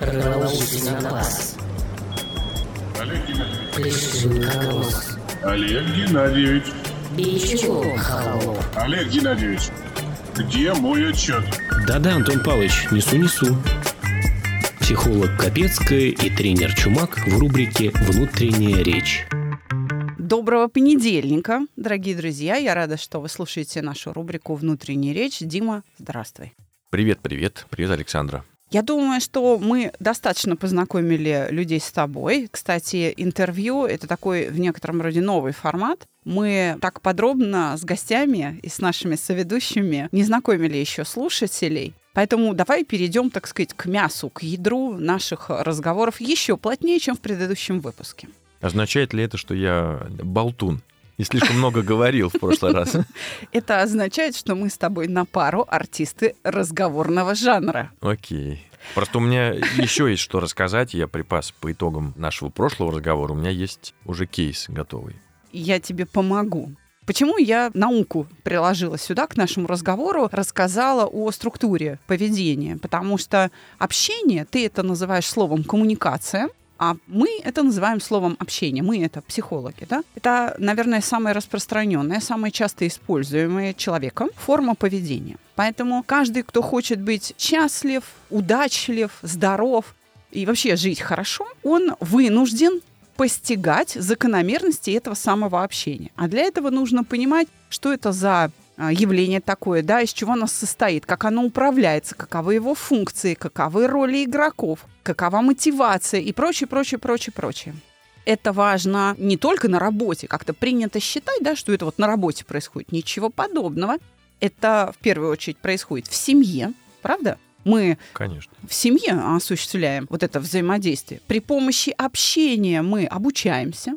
Ролауси на глаз. Олег Геннадьевич. Плешин колосс. Олег Геннадьевич. Холоп. Олег Геннадьевич. Где мой отчет? Да-да, Антон Павлович, несу-несу. Психолог Капецкая и тренер Чумак в рубрике «Внутренняя речь». Доброго понедельника, дорогие друзья. Я рада, что вы слушаете нашу рубрику «Внутренняя речь». Дима, здравствуй. Привет, привет. Привет, Александра. Я думаю, что мы достаточно познакомили людей с тобой. Кстати, интервью — это такой в некотором роде новый формат. Мы так подробно с гостями и с нашими соведущими не знакомили еще слушателей. Поэтому давай перейдем, так сказать, к мясу, к ядру наших разговоров еще плотнее, чем в предыдущем выпуске. Означает ли это, что я болтун? И слишком много говорил в прошлый раз. Это означает, что мы с тобой на пару артисты разговорного жанра. Окей. Просто у меня еще есть что рассказать. Я припас по итогам нашего прошлого разговора. У меня есть уже кейс готовый. Я тебе помогу. Почему я науку приложила сюда, к нашему разговору, рассказала о структуре поведения? Потому что общение, ты это называешь словом коммуникация, а мы это называем словом общение. Мы это психологи, да? Это, наверное, самая распространенная, самая часто используемая человеком форма поведения. Поэтому каждый, кто хочет быть счастлив, удачлив, здоров и вообще жить хорошо, он вынужден постигать закономерности этого самого общения. А для этого нужно понимать, что это за явление такое, да, из чего оно состоит, как оно управляется, каковы его функции, каковы роли игроков, какова мотивация и прочее, прочее, прочее, прочее. Это важно не только на работе, как-то принято считать, да, что это вот на работе происходит. Ничего подобного. Это в первую очередь происходит в семье, правда? Мы Конечно. в семье осуществляем вот это взаимодействие. При помощи общения мы обучаемся,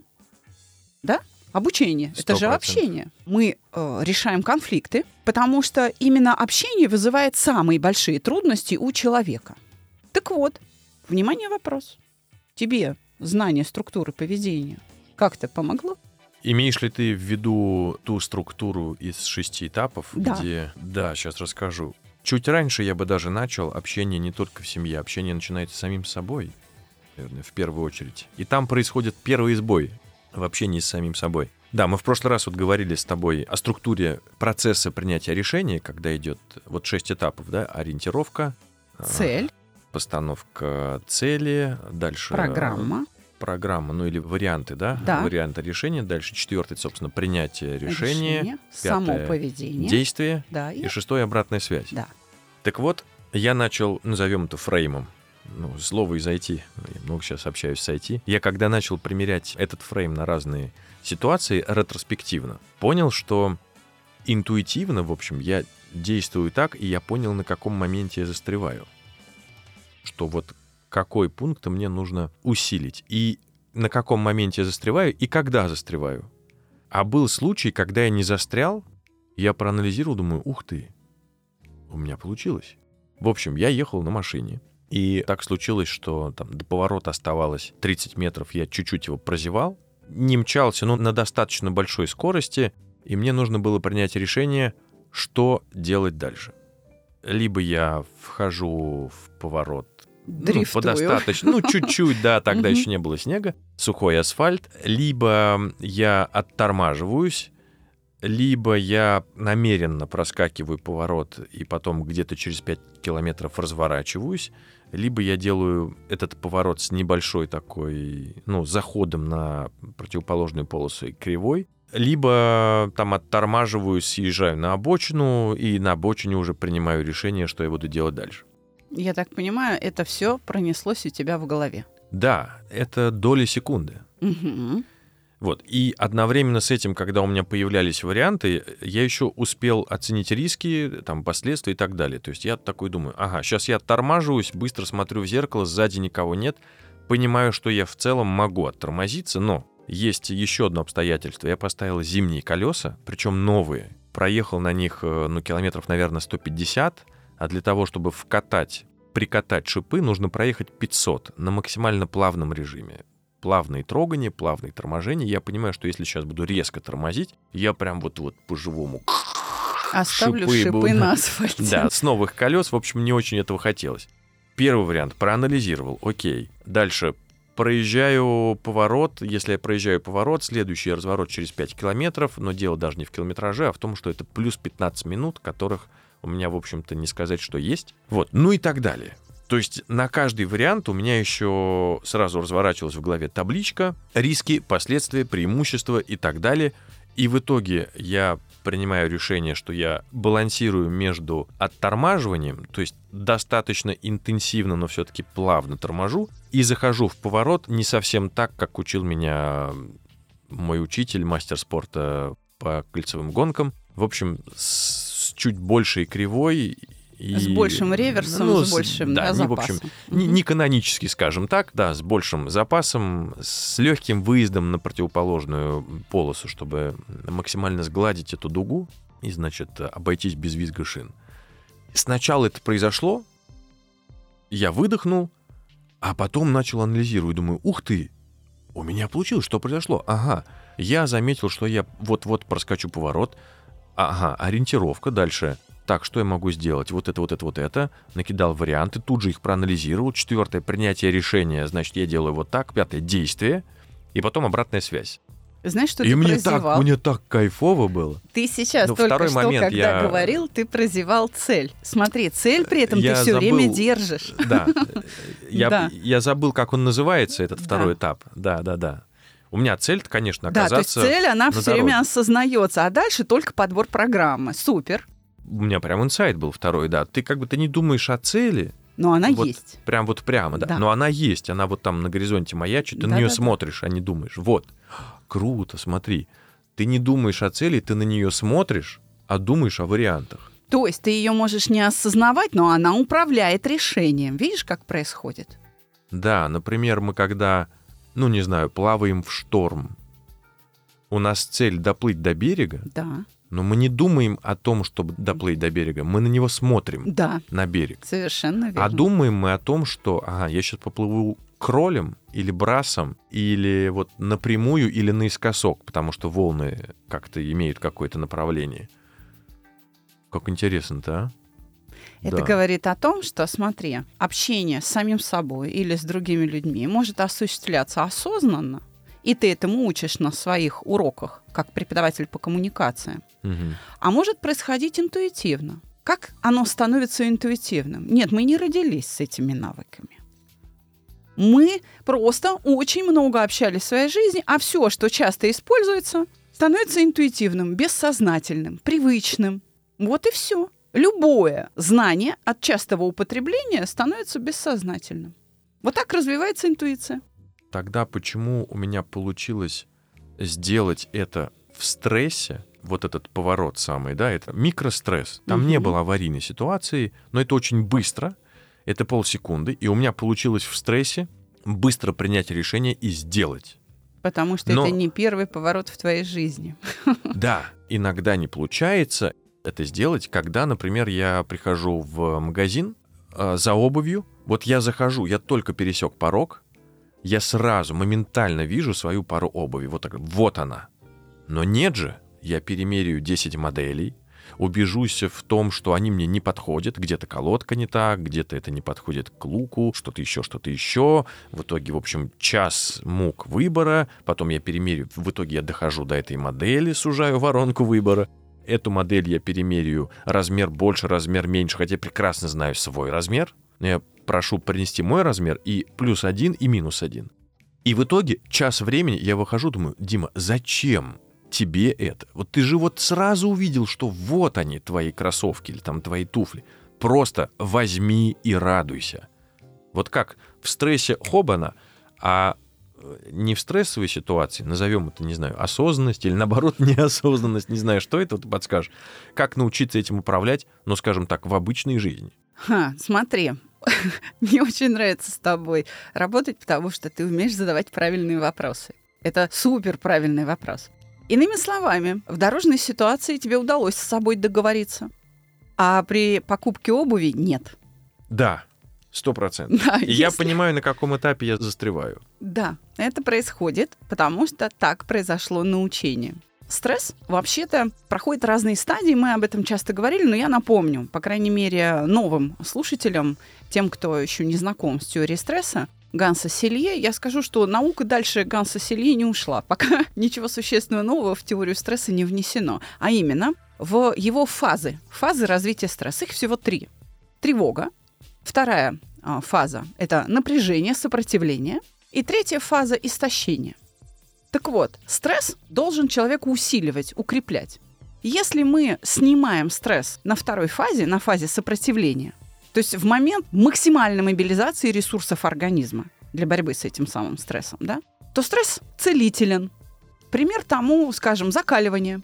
да? Обучение. Это же 100%. общение. Мы э, решаем конфликты, потому что именно общение вызывает самые большие трудности у человека. Так вот, внимание, вопрос. Тебе знание структуры поведения как-то помогло? Имеешь ли ты в виду ту структуру из шести этапов, Да. где... Да, сейчас расскажу. Чуть раньше я бы даже начал общение не только в семье. Общение начинается самим собой, наверное, в первую очередь. И там происходит первый сбой в общении с самим собой. Да, мы в прошлый раз вот говорили с тобой о структуре процесса принятия решения, когда идет вот шесть этапов, да, ориентировка, а, Цель, постановка цели, дальше программа, программа, ну или варианты, да, Да. варианты решения, дальше четвертый, собственно, принятие решения, решение, само поведение. действие Да, и и- шестой обратная связь. да. Так вот, я начал, назовем это фреймом. Ну, слово из IT. Я много сейчас общаюсь с IT. Я когда начал примерять этот фрейм на разные ситуации ретроспективно, понял, что интуитивно, в общем, я действую так, и я понял, на каком моменте я застреваю. Что вот какой пункт мне нужно усилить, и на каком моменте я застреваю, и когда застреваю. А был случай, когда я не застрял, я проанализировал, думаю, ух ты, у меня получилось. В общем, я ехал на машине. И так случилось, что там до поворота оставалось 30 метров, я чуть-чуть его прозевал, не мчался, но на достаточно большой скорости, и мне нужно было принять решение, что делать дальше. Либо я вхожу в поворот ну, по Дрифтую. достаточно, ну, чуть-чуть, да, тогда еще не было снега, сухой асфальт, либо я оттормаживаюсь, либо я намеренно проскакиваю поворот и потом где-то через 5 километров разворачиваюсь, либо я делаю этот поворот с небольшой такой, ну, заходом на противоположную полосу и кривой, либо там оттормаживаюсь, съезжаю на обочину, и на обочине уже принимаю решение, что я буду делать дальше. Я так понимаю, это все пронеслось у тебя в голове. Да, это доли секунды. Мгм. Вот. И одновременно с этим, когда у меня появлялись варианты, я еще успел оценить риски, там, последствия и так далее. То есть я такой думаю, ага, сейчас я оттормаживаюсь, быстро смотрю в зеркало, сзади никого нет, понимаю, что я в целом могу оттормозиться, но есть еще одно обстоятельство. Я поставил зимние колеса, причем новые. Проехал на них, э, ну, километров, наверное, 150, а для того, чтобы вкатать, прикатать шипы, нужно проехать 500 на максимально плавном режиме плавные трогания, плавные торможения. Я понимаю, что если сейчас буду резко тормозить, я прям вот-вот по-живому Оставлю Шипы шипы, на асфальте. Да, с новых колес, в общем, не очень этого хотелось. Первый вариант проанализировал, окей. Дальше проезжаю поворот. Если я проезжаю поворот, следующий разворот через 5 километров, но дело даже не в километраже, а в том, что это плюс 15 минут, которых у меня, в общем-то, не сказать, что есть. Вот, ну и так далее. То есть на каждый вариант у меня еще сразу разворачивалась в голове табличка, риски, последствия, преимущества и так далее. И в итоге я принимаю решение, что я балансирую между оттормаживанием, то есть достаточно интенсивно, но все-таки плавно торможу, и захожу в поворот не совсем так, как учил меня мой учитель, мастер спорта по кольцевым гонкам. В общем, с чуть большей кривой и, С большим реверсом, ну, с большим да, да, не, в общем, запасом. не, не канонически, скажем так, да, с большим запасом, с легким выездом на противоположную полосу, чтобы максимально сгладить эту дугу и, значит, обойтись без визга шин. Сначала это произошло, я выдохнул, а потом начал анализировать. Думаю, ух ты, у меня получилось, что произошло? Ага, я заметил, что я вот-вот проскочу поворот. Ага, ориентировка дальше. Так, что я могу сделать? Вот это, вот это, вот это. Накидал варианты, тут же их проанализировал. Четвертое, принятие решения. Значит, я делаю вот так. Пятое, действие. И потом обратная связь. Знаешь, что и ты мне прозевал? так, мне так кайфово было. Ты сейчас Ну, только что, момент когда я- говорил, ты прозевал цель. Смотри, цель при этом Я ты все время забыл. держишь. Да. Я, Да. я забыл, как он называется, этот Да. второй этап. Да, да, да. У меня цель, конечно, Да, то есть оказаться... цель, она на все время дороге. осознается, а дальше только подбор программы. Супер. У меня прям инсайт был второй, да. Ты как бы ты не думаешь о цели, Но она Вот есть. Прям вот прямо, да. Да. Но она есть, она вот там на горизонте маячит, ты на Да, нее да, да. смотришь, а не думаешь. Вот. Круто, смотри. Ты не думаешь о цели, ты на нее смотришь, а думаешь о вариантах. То есть ты ее можешь не осознавать, но она управляет решением. Видишь, как происходит? Да, например, мы когда, ну не знаю, плаваем в шторм, у нас цель доплыть до берега, Да, но мы не думаем о том, чтобы доплыть до берега, мы на него смотрим, да, на берег. совершенно верно. А думаем мы о том, что, ага, я сейчас поплыву кролем или брасом, или вот напрямую, или наискосок, потому что волны как-то имеют какое-то направление. Как интересно-то, а? Это Да. говорит о том, что, смотри, общение с самим собой или с другими людьми может осуществляться осознанно, и ты этому учишь на своих уроках, как преподаватель по коммуникации, Мгм. а может происходить интуитивно. Как оно становится интуитивным? Нет, мы не родились с этими навыками. Мы просто очень много общались в своей жизни, а все, что часто используется, становится интуитивным, бессознательным, привычным. Вот и все. Любое знание от частого употребления становится бессознательным. Вот так развивается интуиция. Тогда почему у меня получилось сделать это в стрессе, вот этот поворот самый, да, это микростресс. Там не Мгм. было аварийной ситуации, но это очень быстро, это полсекунды, и у меня получилось в стрессе быстро принять решение и сделать. Потому что Но- это не первый поворот в твоей жизни. Да, иногда не получается это сделать, когда, например, я прихожу в магазин э, за обувью, вот я захожу, я только пересек порог, я сразу, моментально вижу свою пару обуви. Вот так, вот она. Но нет же, я перемеряю 10 моделей, убежусь в том, что они мне не подходят, где-то колодка не так, где-то это не подходит к луку, что-то еще, что-то еще. В итоге, в общем, час мук выбора, потом я перемерю, в итоге я дохожу до этой модели, сужаю воронку выбора. Эту модель я перемерю размер больше, размер меньше, хотя прекрасно знаю свой размер. Но я прошу принести мой размер и плюс один, и минус один. И в итоге час времени я выхожу, думаю, Дима, зачем тебе это? Вот ты же вот сразу увидел, что вот они, твои кроссовки или там твои туфли. Просто возьми и радуйся. Вот как в стрессе хобана, а э, не в стрессовой ситуации, назовем это, не знаю, осознанность или наоборот неосознанность, не знаю, что это, ты подскажешь. Как научиться этим управлять, ну, скажем так, в обычной жизни? Ха, смотри, мне очень нравится с тобой работать, потому что ты умеешь задавать правильные вопросы. Это супер правильный вопрос. Иными словами, в дорожной ситуации тебе удалось с собой договориться, а при покупке обуви нет. Да, сто процентов. Да, И я если- понимаю, на каком этапе я застреваю. Да, это происходит, потому что так произошло научение. Стресс вообще-то проходит разные стадии, мы об этом часто говорили, но я напомню, по крайней мере, новым слушателям, тем, кто еще не знаком с теорией стресса, Ганса Селье, я скажу, что наука дальше Ганса Селье не ушла, пока ничего существенного нового в теорию стресса не внесено. А именно, в его фазы, фазы развития стресса, их всего три. Тревога, вторая а, фаза – это напряжение, сопротивление, и третья фаза – истощение. Так вот, стресс должен человека усиливать, укреплять. Если мы снимаем стресс на второй фазе, на фазе сопротивления, то есть в момент максимальной мобилизации ресурсов организма для борьбы с этим самым стрессом, да, то стресс целителен. Пример тому, скажем, закаливание.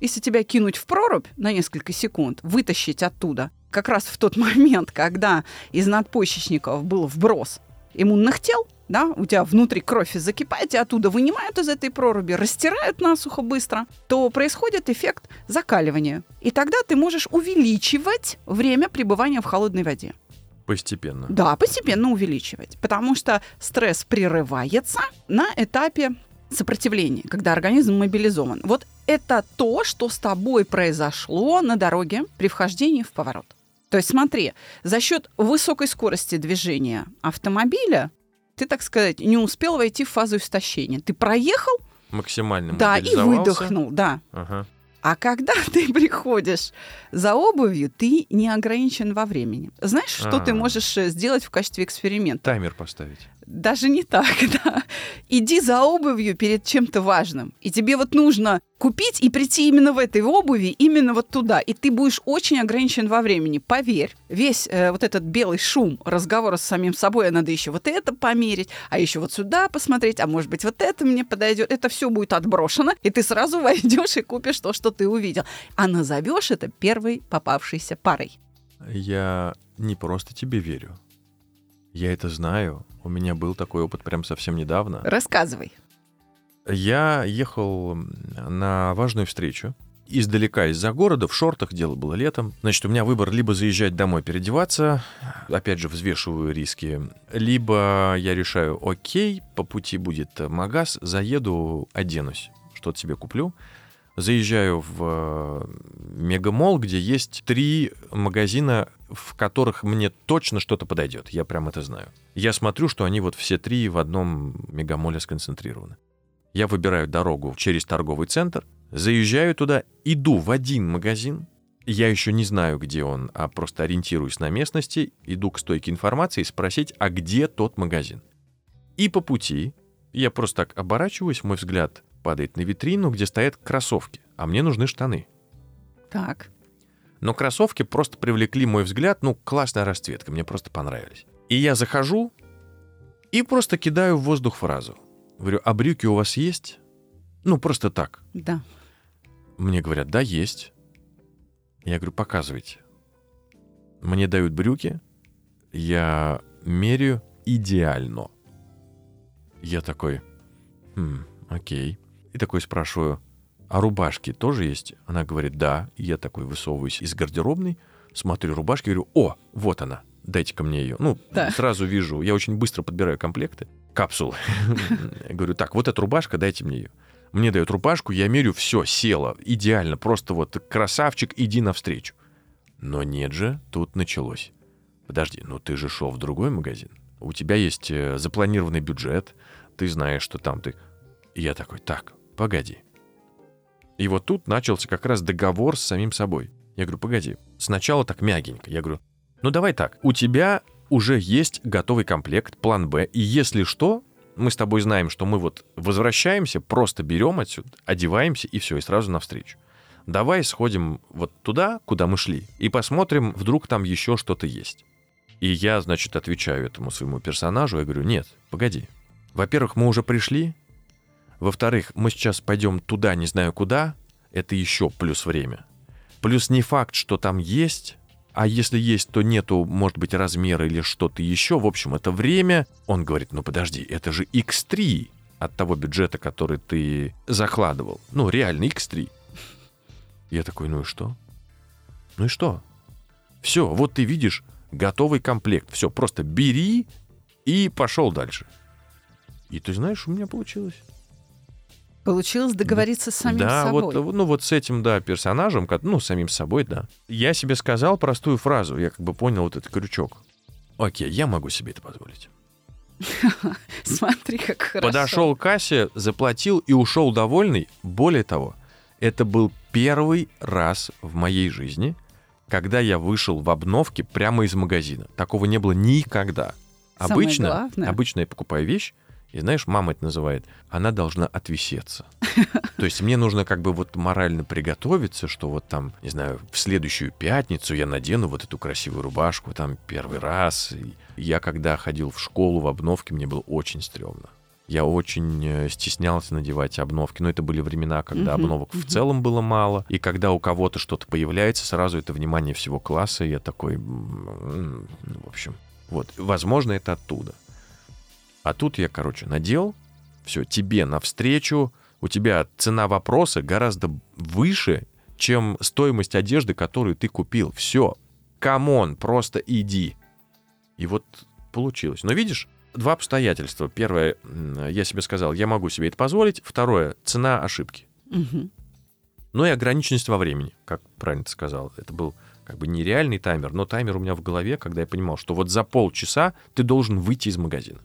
Если тебя кинуть в прорубь на несколько секунд, вытащить оттуда, как раз в тот момент, когда из надпочечников был вброс иммунных тел, да, у тебя внутри кровь закипает, тебя оттуда вынимают из этой проруби, растирают насухо быстро, то происходит эффект закаливания. И тогда ты можешь увеличивать время пребывания в холодной воде. Постепенно. Да, постепенно увеличивать, потому что стресс прерывается на этапе сопротивления, когда организм мобилизован. Вот это то, что с тобой произошло на дороге при вхождении в поворот. То есть смотри, за счет высокой скорости движения автомобиля ты, так сказать, не успел войти в фазу истощения. Ты проехал, Максимально да, и выдохнул, да. Ага. А когда ты приходишь за обувью, ты не ограничен во времени. Знаешь, что ты А. можешь э, сделать в качестве эксперимента? Таймер поставить. Даже не так, да. Иди за обувью перед чем-то важным. И тебе вот нужно купить и прийти именно в этой обуви, именно вот туда. И ты будешь очень ограничен во времени. Поверь, весь э, вот этот белый шум разговора с самим собой, а надо еще вот это померить, а еще вот сюда посмотреть, а может быть вот это мне подойдет. Это все будет отброшено, и ты сразу войдешь и купишь то, что ты увидел. А назовешь это первой попавшейся парой. Я не просто тебе верю. Я это знаю. У меня был такой опыт прям совсем недавно. Рассказывай. Я ехал на важную встречу. Издалека, из-за города, в шортах, дело было летом. Значит, у меня выбор либо заезжать домой переодеваться, опять же, взвешиваю риски, либо я решаю, окей, по пути будет магаз, заеду, оденусь, что-то себе куплю. Заезжаю в э, мегамол, где есть три магазина, в которых мне точно что-то подойдет. Я прям это знаю. Я смотрю, что они вот все три в одном мегамоле сконцентрированы. Я выбираю дорогу через торговый центр, заезжаю туда, иду в один магазин. Я еще не знаю, где он, а просто ориентируюсь на местности, иду к стойке информации спросить, а где тот магазин. И по пути я просто так оборачиваюсь, мой взгляд падает на витрину, где стоят кроссовки, а мне нужны штаны. Так. Но кроссовки просто привлекли мой взгляд, ну, классная расцветка, мне просто понравились. И я захожу и просто кидаю в воздух фразу. Говорю, а брюки у вас есть? Ну, просто так. Да. Мне говорят, да, есть. Я говорю, показывайте. Мне дают брюки, я меряю идеально. Я такой, «Хм, окей. И такой спрашиваю, а рубашки тоже есть? Она говорит, да. И я такой высовываюсь из гардеробной, смотрю рубашки, говорю, о, вот она, дайте-ка мне ее. Ну, Да. сразу вижу, я очень быстро подбираю комплекты, капсулы. Говорю, так, вот эта рубашка, дайте мне ее. Мне дают рубашку, я мерю, все, села, идеально, просто вот красавчик, иди навстречу. Но нет же, тут началось. Подожди, ну ты же шел в другой магазин. У тебя есть э, запланированный бюджет, ты знаешь, что там ты... И я такой, так, погоди. И вот тут начался как раз договор с самим собой. Я говорю, погоди, сначала так мягенько. Я говорю, ну давай так, у тебя уже есть готовый комплект, план Б, и если что, мы с тобой знаем, что мы вот возвращаемся, просто берем отсюда, одеваемся и все, и сразу навстречу. Давай сходим вот туда, куда мы шли, и посмотрим, вдруг там еще что-то есть. И я, значит, отвечаю этому своему персонажу, я говорю, нет, погоди. Во-первых, мы уже пришли. Во-вторых, мы сейчас пойдем туда, не знаю куда. Это еще плюс время. Плюс не факт, что там есть. А если есть, то нету, может быть, размера или что-то еще. В общем, это время. Он говорит, ну подожди, это же X3 от того бюджета, который ты закладывал. Ну, реально X3. Я такой, ну и что? Ну и что? Все, вот ты видишь готовый комплект. Все, просто бери и пошел дальше. И ты знаешь, у меня получилось. Получилось договориться с самим да, собой. вот, ну вот с этим, да, персонажем, ну, самим собой, да. Я себе сказал простую фразу, я как бы понял вот этот крючок. Окей, я могу себе это позволить. Смотри, как хорошо. Подошел к кассе, заплатил и ушел довольный. Более того, это был первый раз в моей жизни, когда я вышел в обновке прямо из магазина. Такого не было никогда. Самое Обычно, главное. обычно я покупаю вещь, и знаешь, мама это называет, она должна отвисеться. То есть мне нужно как бы вот морально приготовиться, что вот там, не знаю, в следующую пятницу я надену вот эту красивую рубашку, там первый раз. И я когда ходил в школу в обновке, мне было очень стрёмно. Я очень э, стеснялся надевать обновки, но это были времена, когда обновок в целом было мало, и когда у кого-то что-то появляется, сразу это внимание всего класса, и я такой, ну, в общем, вот, возможно, это оттуда. А тут я, короче, надел, все, тебе навстречу, у тебя цена вопроса гораздо выше, чем стоимость одежды, которую ты купил. Все, come on, просто иди. И вот получилось. Но видишь, два обстоятельства. Первое, я себе сказал, я могу себе это позволить. Второе, цена ошибки. Мгм. Ну и ограниченность во времени, как правильно ты сказал. Это был как бы нереальный таймер, но таймер у меня в голове, когда я понимал, что вот за полчаса ты должен выйти из магазина.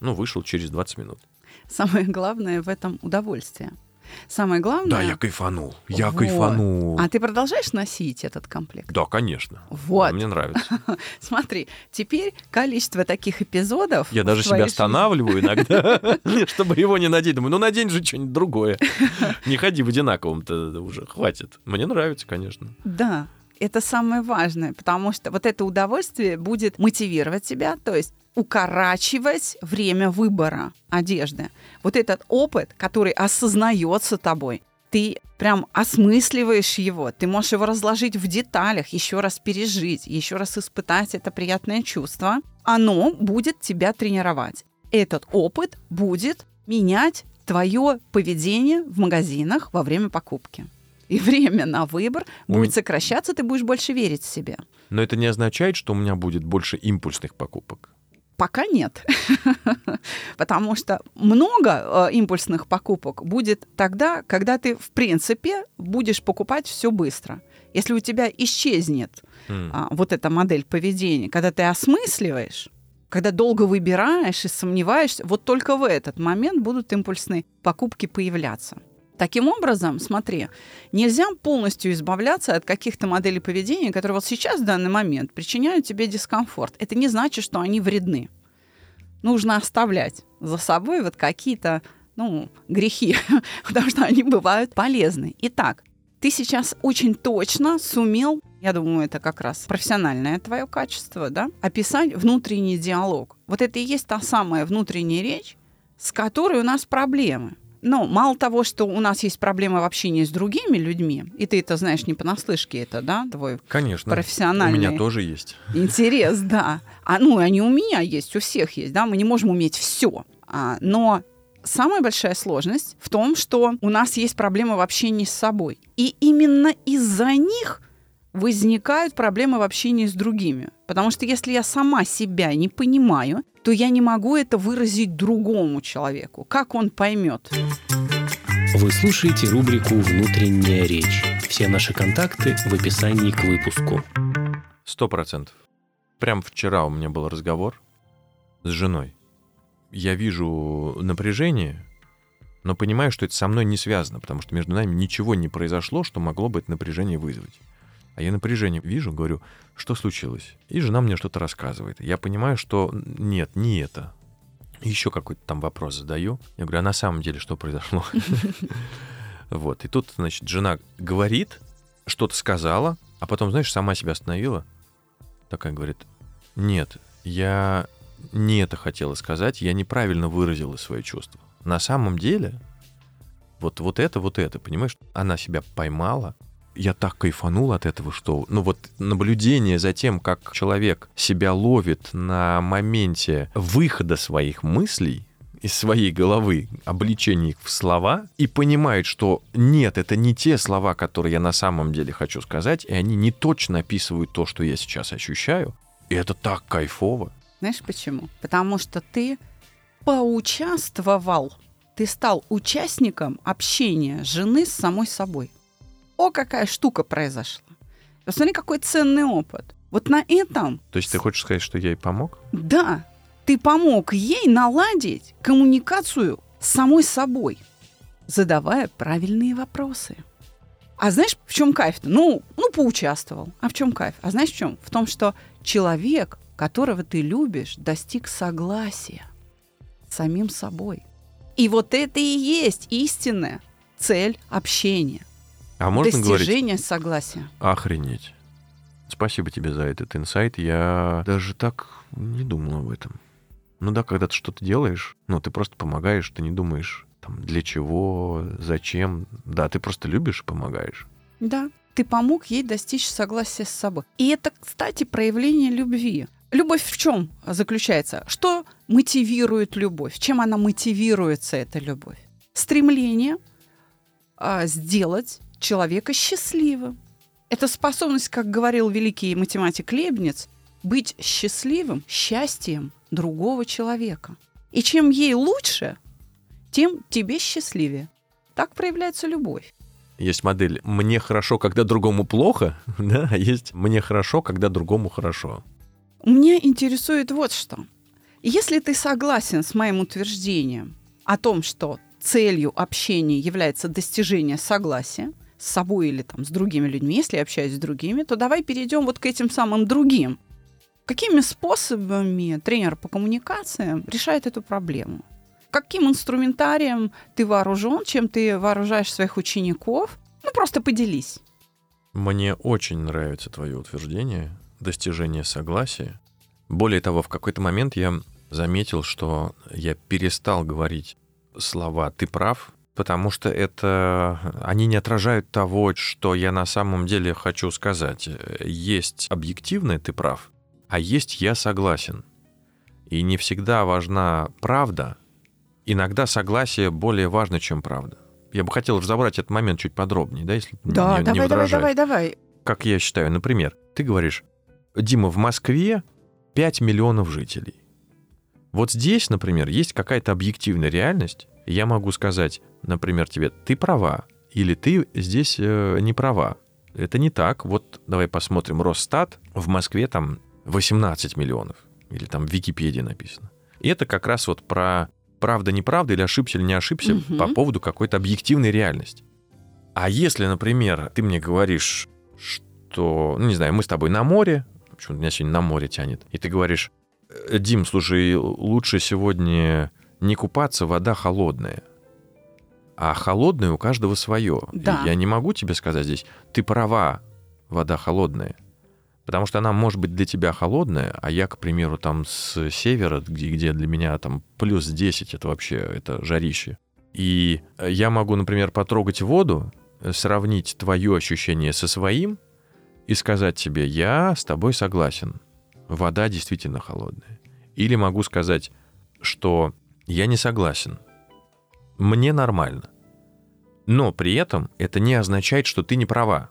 Ну, вышел через 20 минут. Самое главное в этом удовольствие. Самое главное... Да, я кайфанул. Я Вот. кайфанул. А ты продолжаешь носить этот комплект? Да, конечно. Вот. Мне нравится. Смотри, теперь количество таких эпизодов... Я даже себя жизни- останавливаю иногда, чтобы его не надеть. Думаю, ну надень же что-нибудь другое. Не ходи в одинаковом-то уже, хватит. Мне нравится, конечно. Да, это самое важное, потому что вот это удовольствие будет мотивировать тебя, то есть укорачивать время выбора одежды. Вот этот опыт, который осознается тобой, ты прям осмысливаешь его, ты можешь его разложить в деталях, еще раз пережить, еще раз испытать это приятное чувство. Оно будет тебя тренировать. Этот опыт будет менять твое поведение в магазинах во время покупки. И время на выбор будет сокращаться, ты будешь больше верить в себя. Но это не означает, что у меня будет больше импульсных покупок. Пока нет. Потому что много э, импульсных покупок будет тогда, когда ты, в принципе, будешь покупать все быстро. Если у тебя исчезнет М. а, вот эта модель поведения, когда ты осмысливаешь, когда долго выбираешь и сомневаешься, вот только в этот момент будут импульсные покупки появляться. Таким образом, смотри, нельзя полностью избавляться от каких-то моделей поведения, которые вот сейчас, в данный момент, причиняют тебе дискомфорт. Это не значит, что они вредны. Нужно оставлять за собой вот какие-то ну, грехи, потому что они бывают полезны. Итак, ты сейчас очень точно сумел, я думаю, это как раз профессиональное твое качество, да, описать внутренний диалог. Вот это и есть та самая внутренняя речь, с которой у нас проблемы. Но мало того, что у нас есть проблемы в общении с другими людьми, и ты это знаешь не понаслышке, это, да, твой Конечно. профессиональный У меня тоже есть. интерес, да. А, ну, они у меня есть, у всех есть, да, мы не можем уметь все. А, но самая большая сложность в том, что у нас есть проблемы в общении с собой. И именно из-за них возникают проблемы в общении с другими. Потому что если я сама себя не понимаю, то я не могу это выразить другому человеку. Как он поймет? Вы слушаете рубрику «Внутренняя речь». Все наши контакты в описании к выпуску. Сто процентов. Прям вчера у меня был разговор с женой. Я вижу напряжение, но понимаю, что это со мной не связано, потому что между нами ничего не произошло, что могло бы это напряжение вызвать. А я напряжение вижу, говорю, что случилось? И жена мне что-то рассказывает. Я понимаю, что нет, не это. Еще какой-то там вопрос задаю. Я говорю, а на самом деле что произошло? Вот. И тут, значит, жена говорит, что-то сказала, а потом, знаешь, сама себя остановила. Такая говорит, нет, я не это хотела сказать, я неправильно выразила свои чувства. На самом деле, вот, вот это, вот это, понимаешь, она себя поймала, я так кайфанул от этого, что, ну вот наблюдение за тем, как человек себя ловит на моменте выхода своих мыслей из своей головы, обличения их в слова, и понимает, что нет, это не те слова, которые я на самом деле хочу сказать, и они не точно описывают то, что я сейчас ощущаю, и это так кайфово. Знаешь почему? Потому что ты поучаствовал. ты стал участником общения жены с самой собой. О, какая штука произошла. Посмотри, какой ценный опыт. Вот на этом, То есть ты хочешь сказать, что я ей помог? да, ты помог ей наладить коммуникацию с самой собой, задавая правильные вопросы. А знаешь, в чем кайф-то? Ну, ну, поучаствовал. А в чем кайф? А знаешь в чем? В том, что человек, которого ты любишь, достиг согласия с самим собой. И вот это и есть истинная цель общения. А можно говорить Достижение согласия. охренеть? Спасибо тебе за этот инсайт. Я даже так не думал об этом. Ну да, когда ты что-то делаешь, ну ты просто помогаешь, ты не думаешь, там, для чего, зачем. Да, ты просто любишь и помогаешь. Да, ты помог ей достичь согласия с собой. И это, кстати, проявление любви. Любовь в чем заключается? Что мотивирует любовь? Чем она мотивируется, эта любовь? Стремление а, сделать человека счастливым. Это способность, как говорил великий математик Лебниц, быть счастливым счастьем другого человека. И чем ей лучше, тем тебе счастливее. Так проявляется любовь. Есть модель «мне хорошо, когда другому плохо», да, а есть «мне хорошо, когда другому хорошо». Меня интересует вот что. Если ты согласен с моим утверждением о том, что целью общения является достижение согласия с собой или там, с другими людьми, если я общаюсь с другими, то давай перейдем вот к этим самым другим. Какими способами тренер по коммуникациям решает эту проблему? Каким инструментарием ты вооружен, чем ты вооружаешь своих учеников? Ну, просто поделись. Мне очень нравится твое утверждение достижение согласия. Более того, в какой-то момент я заметил, что я перестал говорить слова «ты прав», потому что это они не отражают того, что я на самом деле хочу сказать. Есть объективное «ты прав», а есть «я согласен». И не всегда важна правда. Иногда согласие более важно, чем правда. Я бы хотел разобрать этот момент чуть подробнее, да, если не- не, давай, давай, возражаешь. давай, давай. Как я считаю, например, ты говоришь, Дима, в Москве 5 миллионов жителей. Вот здесь, например, есть какая-то объективная реальность. Я могу сказать, например, тебе, ты права, или ты здесь э, не права. Это не так. Вот давай посмотрим Росстат. В Москве там 18 миллионов. Или там в Википедии написано. И это как раз вот про правда-неправда или ошибся или не ошибся Мгм. по поводу какой-то объективной реальности. А если, например, ты мне говоришь, что, ну, не знаю, мы с тобой на море, почему меня сегодня на море тянет, и ты говоришь, «Э, Дим, слушай, лучше сегодня не купаться, вода холодная. А холодное у каждого свое. И Да. Я не могу тебе сказать здесь, ты права, вода холодная. Потому что она может быть для тебя холодная, а я, к примеру, там с севера, где, где для меня там плюс 10, это вообще, это жарище. И э, я могу, например, потрогать воду, э, сравнить твое ощущение со своим и сказать тебе, я с тобой согласен, вода действительно холодная. Или могу сказать, что я не согласен, мне нормально. Но при этом это не означает, что ты не права.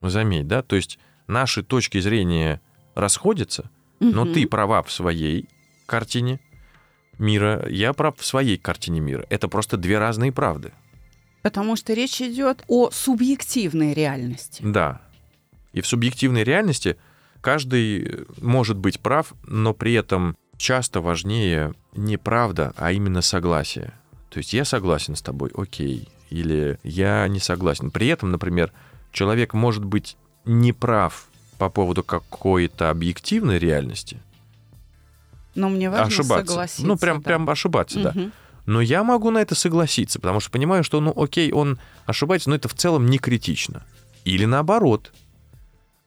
Заметь, да? То есть наши точки зрения расходятся, но ты права в своей картине мира, я прав в своей картине мира. Это просто две разные правды. Потому что речь идет о субъективной реальности. Да. И в субъективной реальности каждый может быть прав, но при этом часто важнее не правда, а именно согласие. То есть я согласен с тобой, окей, или я не согласен. При этом, например, человек может быть неправ по поводу какой-то объективной реальности, Но мне важно ошибаться. согласиться. ну, прям, да. прям ошибаться, да. Мгм. Но я могу на это согласиться, потому что понимаю, что, ну, окей, он ошибается, но это в целом не критично. Или наоборот.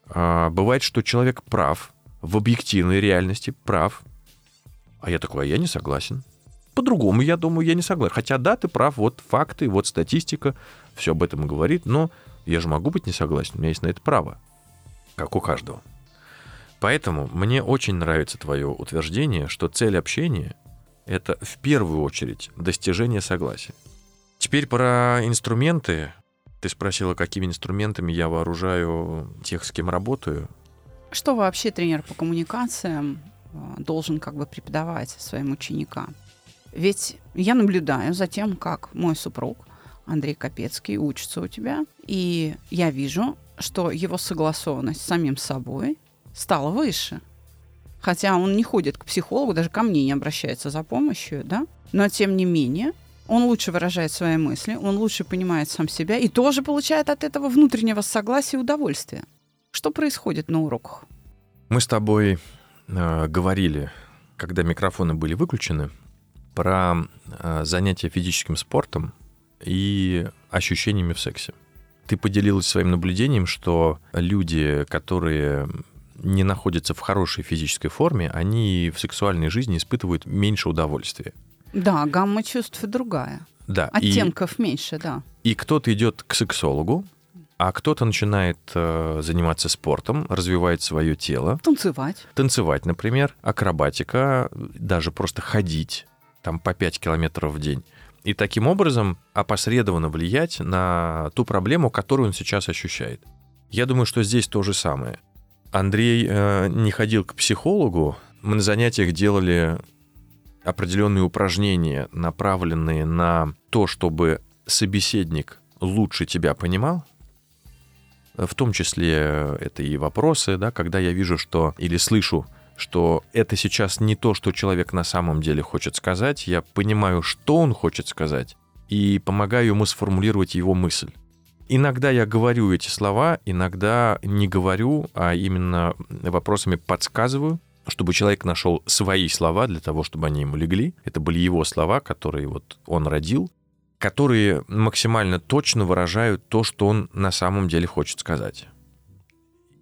А, бывает, что человек прав, в объективной реальности прав, а я такой, а я не согласен. По-другому, я думаю, я не согласен. Хотя, да, ты прав, вот факты, вот статистика, все об этом говорит, но я же могу быть не согласен, у меня есть на это право, как у каждого. Поэтому мне очень нравится твое утверждение, что цель общения — это в первую очередь достижение согласия. Теперь про инструменты. Ты спросила, какими инструментами я вооружаю тех, с кем работаю. Что вообще тренер по коммуникациям должен как бы преподавать своим ученикам? Ведь я наблюдаю за тем, как мой супруг Андрей Капецкий учится у тебя, и я вижу, что его согласованность с самим собой стала выше. Хотя он не ходит к психологу, даже ко мне не обращается за помощью, да? Но тем не менее, он лучше выражает свои мысли, он лучше понимает сам себя и тоже получает от этого внутреннего согласия и удовольствия. Что происходит на уроках? Мы с тобой э, говорили, когда микрофоны были выключены, про э, занятия физическим спортом и ощущениями в сексе. Ты поделилась своим наблюдением, что люди, которые не находятся в хорошей физической форме, они в сексуальной жизни испытывают меньше удовольствия. Да, гамма чувств другая. Да, Оттенков меньше, да. и, и кто-то идет к сексологу, а кто-то начинает э, заниматься спортом, развивает свое тело, Танцевать. танцевать, например, акробатика, даже просто ходить там по 5 километров в день. И таким образом опосредованно влиять на ту проблему, которую он сейчас ощущает. Я думаю, что здесь то же самое. Андрей э, не ходил к психологу. Мы на занятиях делали определенные упражнения, направленные на то, чтобы собеседник лучше тебя понимал. В том числе это и вопросы, да, когда я вижу, что или слышу, что это сейчас не то, что человек на самом деле хочет сказать, я понимаю, что он хочет сказать, и помогаю ему сформулировать его мысль. Иногда я говорю эти слова, иногда не говорю, а именно вопросами подсказываю, чтобы человек нашел свои слова для того, чтобы они ему легли. Это были его слова, которые вот он родил, которые максимально точно выражают то, что он на самом деле хочет сказать.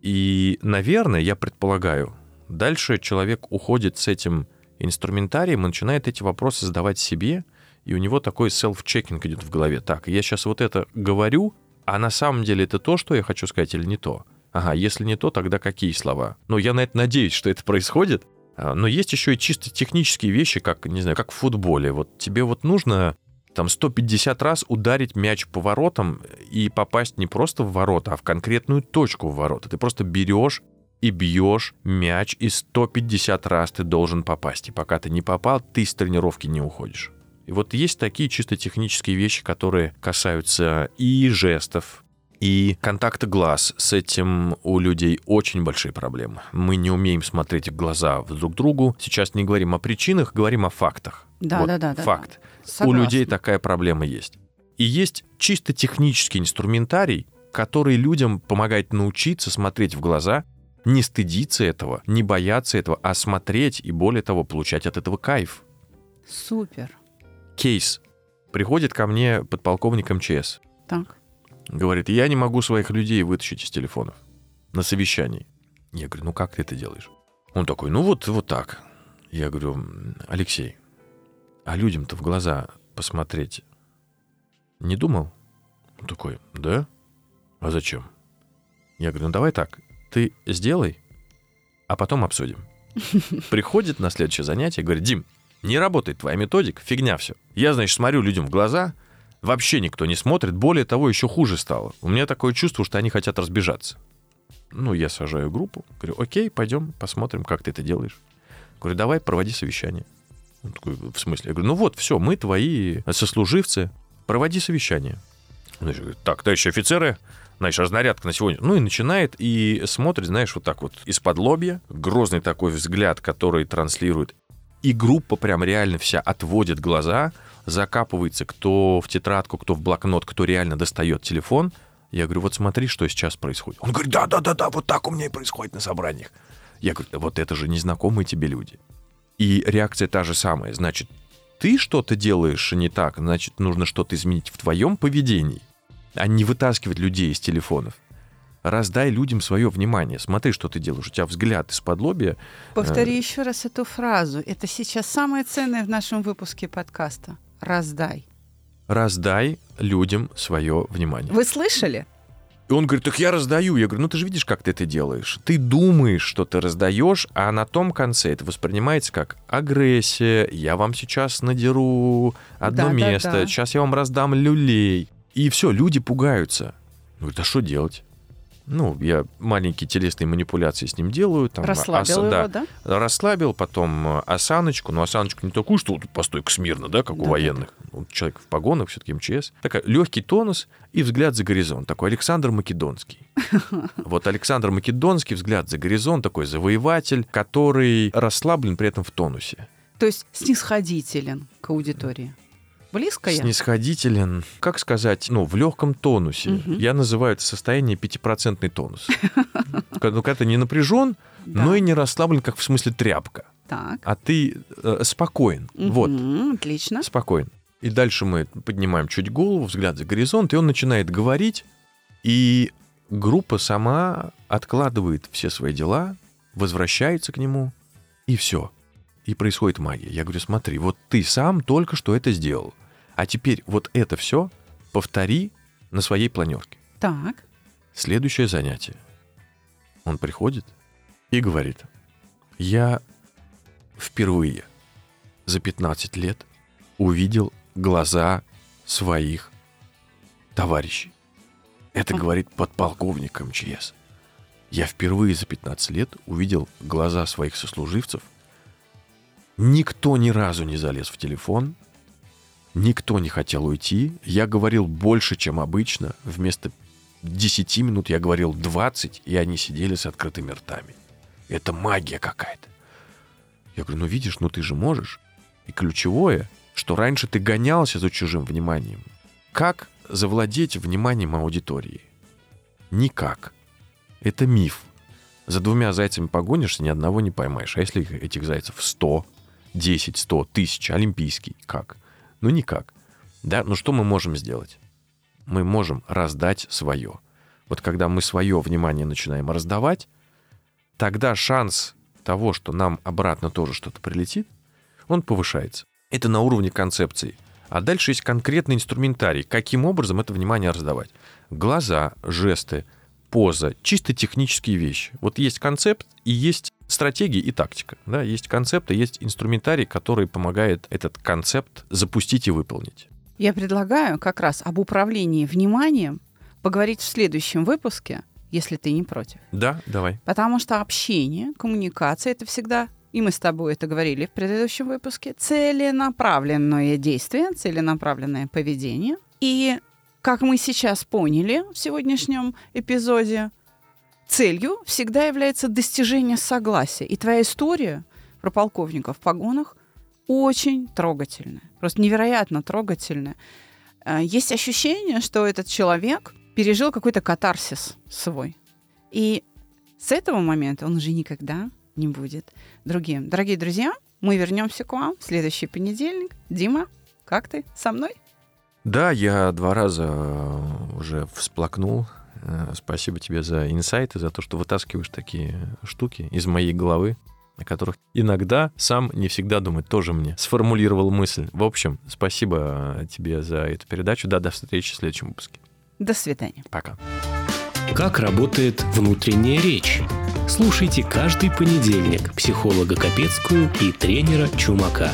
И, наверное, я предполагаю, дальше человек уходит с этим инструментарием и начинает эти вопросы задавать себе, и у него такой селф-чекинг идет в голове. Так, я сейчас вот это говорю, а на самом деле это то, что я хочу сказать, или не то? Ага, если не то, тогда какие слова? Ну, я на это надеюсь, что это происходит. А, Но есть еще и чисто технические вещи, как, не знаю, как в футболе. Вот тебе вот нужно там 150 раз ударить мяч по воротам и попасть не просто в ворота, а в конкретную точку в ворота. Ты просто берешь и бьешь мяч, и 150 раз ты должен попасть. И пока ты не попал, ты с тренировки не уходишь. И вот есть такие чисто технические вещи, которые касаются и жестов, и контакта глаз. С этим у людей очень большие проблемы. Мы не умеем смотреть в глаза друг другу. Сейчас не говорим о причинах, говорим о фактах. Да, Вот да, да, да, Факт. У людей такая проблема есть. И есть чисто технический инструментарий, который людям помогает научиться смотреть в глаза, не стыдиться этого, не бояться этого, а смотреть и, более того, получать от этого кайф. Супер. Кейс. Приходит ко мне подполковник МЧС. Так. Говорит, я не могу своих людей вытащить из телефонов на совещании. Я говорю, ну как ты это делаешь? Он такой, ну вот, вот так. Я говорю, «М, Алексей, а людям-то в глаза посмотреть не думал? Он такой, да? А зачем? Я говорю, ну давай так, ты сделай, а потом обсудим. Приходит на следующее занятие и говорит, Дим, не работает твоя методика, фигня все. Я, значит, смотрю людям в глаза, вообще никто не смотрит, более того, еще хуже стало. У меня такое чувство, что они хотят разбежаться. Ну, я сажаю группу, говорю, окей, пойдем, посмотрим, как ты это делаешь. Говорю, давай, проводи совещание. Он такой, в смысле? Я говорю, ну вот, все, мы твои сослуживцы, проводи совещание. Значит, говорит, так, товарищи офицеры, знаешь, разнарядка на сегодня. Ну и начинает и смотрит, знаешь, вот так вот из-под лобья, грозный такой взгляд, который транслирует. И группа прям реально вся отводит глаза, закапывается кто в тетрадку, кто в блокнот, кто реально достает телефон. Я говорю, вот смотри, что сейчас происходит. Он говорит, да-да-да-да, вот так у меня и происходит на собраниях. Я говорю, вот это же незнакомые тебе люди. И реакция та же самая. Значит, ты что-то делаешь не так, значит, нужно что-то изменить в твоем поведении, а не вытаскивать людей из телефонов. Раздай людям свое внимание. Смотри, что ты делаешь. У тебя взгляд из-под лобья. Повтори еще раз эту фразу. Это сейчас самое ценное в нашем выпуске подкаста. Раздай. Раздай людям свое внимание. Вы слышали? И он говорит, так я раздаю. Я говорю, ну ты же видишь, как ты это делаешь. Ты думаешь, что ты раздаешь, а на том конце это воспринимается как агрессия. Я вам сейчас надеру одно Да, да, место, да. сейчас я вам раздам люлей. И все, люди пугаются. Ну, да что делать? Ну, я маленькие телесные манипуляции с ним делаю. Там, Расслабил аса- его, да, да? расслабил, потом э, осаночку, но осаночку не такую, что вот постойка смирно, да, как у Да-да-да. военных. Ну, человек в погонах, все-таки МЧС. Такой легкий тонус и взгляд за горизонт. Такой Александр Македонский. Вот Александр Македонский, взгляд за горизонт, такой завоеватель, который расслаблен при этом в тонусе. То есть снисходителен к аудитории. Близко я? Снисходителен, как сказать, ну, в легком тонусе. Мгм. Я называю это состояние пятипроцентный тонус. Когда ну, когда ты не напряжен, но и не расслаблен, как в смысле тряпка. Так. А ты э, спокоен. Вот, Отлично. спокоен. И дальше мы поднимаем чуть голову, взгляд за горизонт, и он начинает говорить, и группа сама откладывает все свои дела, возвращается к нему, и все. И происходит магия. Я говорю, смотри, вот ты сам только что это сделал. А теперь вот это все повтори на своей планерке. Так. Следующее занятие. Он приходит и говорит, я впервые за 15 лет увидел глаза своих товарищей. Это Ага. говорит подполковник МЧС. Я впервые за 15 лет увидел глаза своих сослуживцев. Никто ни разу не залез в телефон, никто не хотел уйти. Я говорил больше, чем обычно. Вместо 10 минут я говорил 20, и они сидели с открытыми ртами. Это магия какая-то. Я говорю, ну видишь, ну ты же можешь. И ключевое, что раньше ты гонялся за чужим вниманием. Как завладеть вниманием аудитории? Никак. Это миф. За двумя зайцами погонишься, ни одного не поймаешь. А если их- этих зайцев 100, 10, 100, тысяч, олимпийский, как? Ну никак. Да, ну что мы можем сделать? Мы можем раздать свое. Вот когда мы свое внимание начинаем раздавать, тогда шанс того, что нам обратно тоже что-то прилетит, он повышается. Это на уровне концепции. А дальше есть конкретный инструментарий, каким образом это внимание раздавать. Глаза, жесты, поза, чисто технические вещи. Вот есть концепт и есть стратегия и тактика. Да? Есть концепт и есть инструментарий, который помогает этот концепт запустить и выполнить. Я предлагаю как раз об управлении вниманием поговорить в следующем выпуске, если ты не против. Да, давай. Потому что общение, коммуникация — это всегда, и мы с тобой это говорили в предыдущем выпуске, целенаправленное действие, целенаправленное поведение. И, как мы сейчас поняли в сегодняшнем эпизоде, целью всегда является достижение согласия. И твоя история про полковника в погонах очень трогательная, просто невероятно трогательная. Э, Есть ощущение, что этот человек пережил какой-то катарсис свой. И с этого момента он уже никогда не будет другим. Дорогие друзья, мы вернемся к вам в следующий понедельник. Дима, как ты? Со мной? Да, я два раза э, уже всплакнул. Э, Спасибо тебе за инсайты, за то, что вытаскиваешь такие штуки из моей головы, о которых иногда сам не всегда думаю, тоже мне сформулировал мысль. В общем, спасибо э, тебе за эту передачу. Да, до встречи в следующем выпуске. До свидания. Пока. Как работает внутренняя речь? Слушайте каждый понедельник психолога Капецкую и тренера Чумака.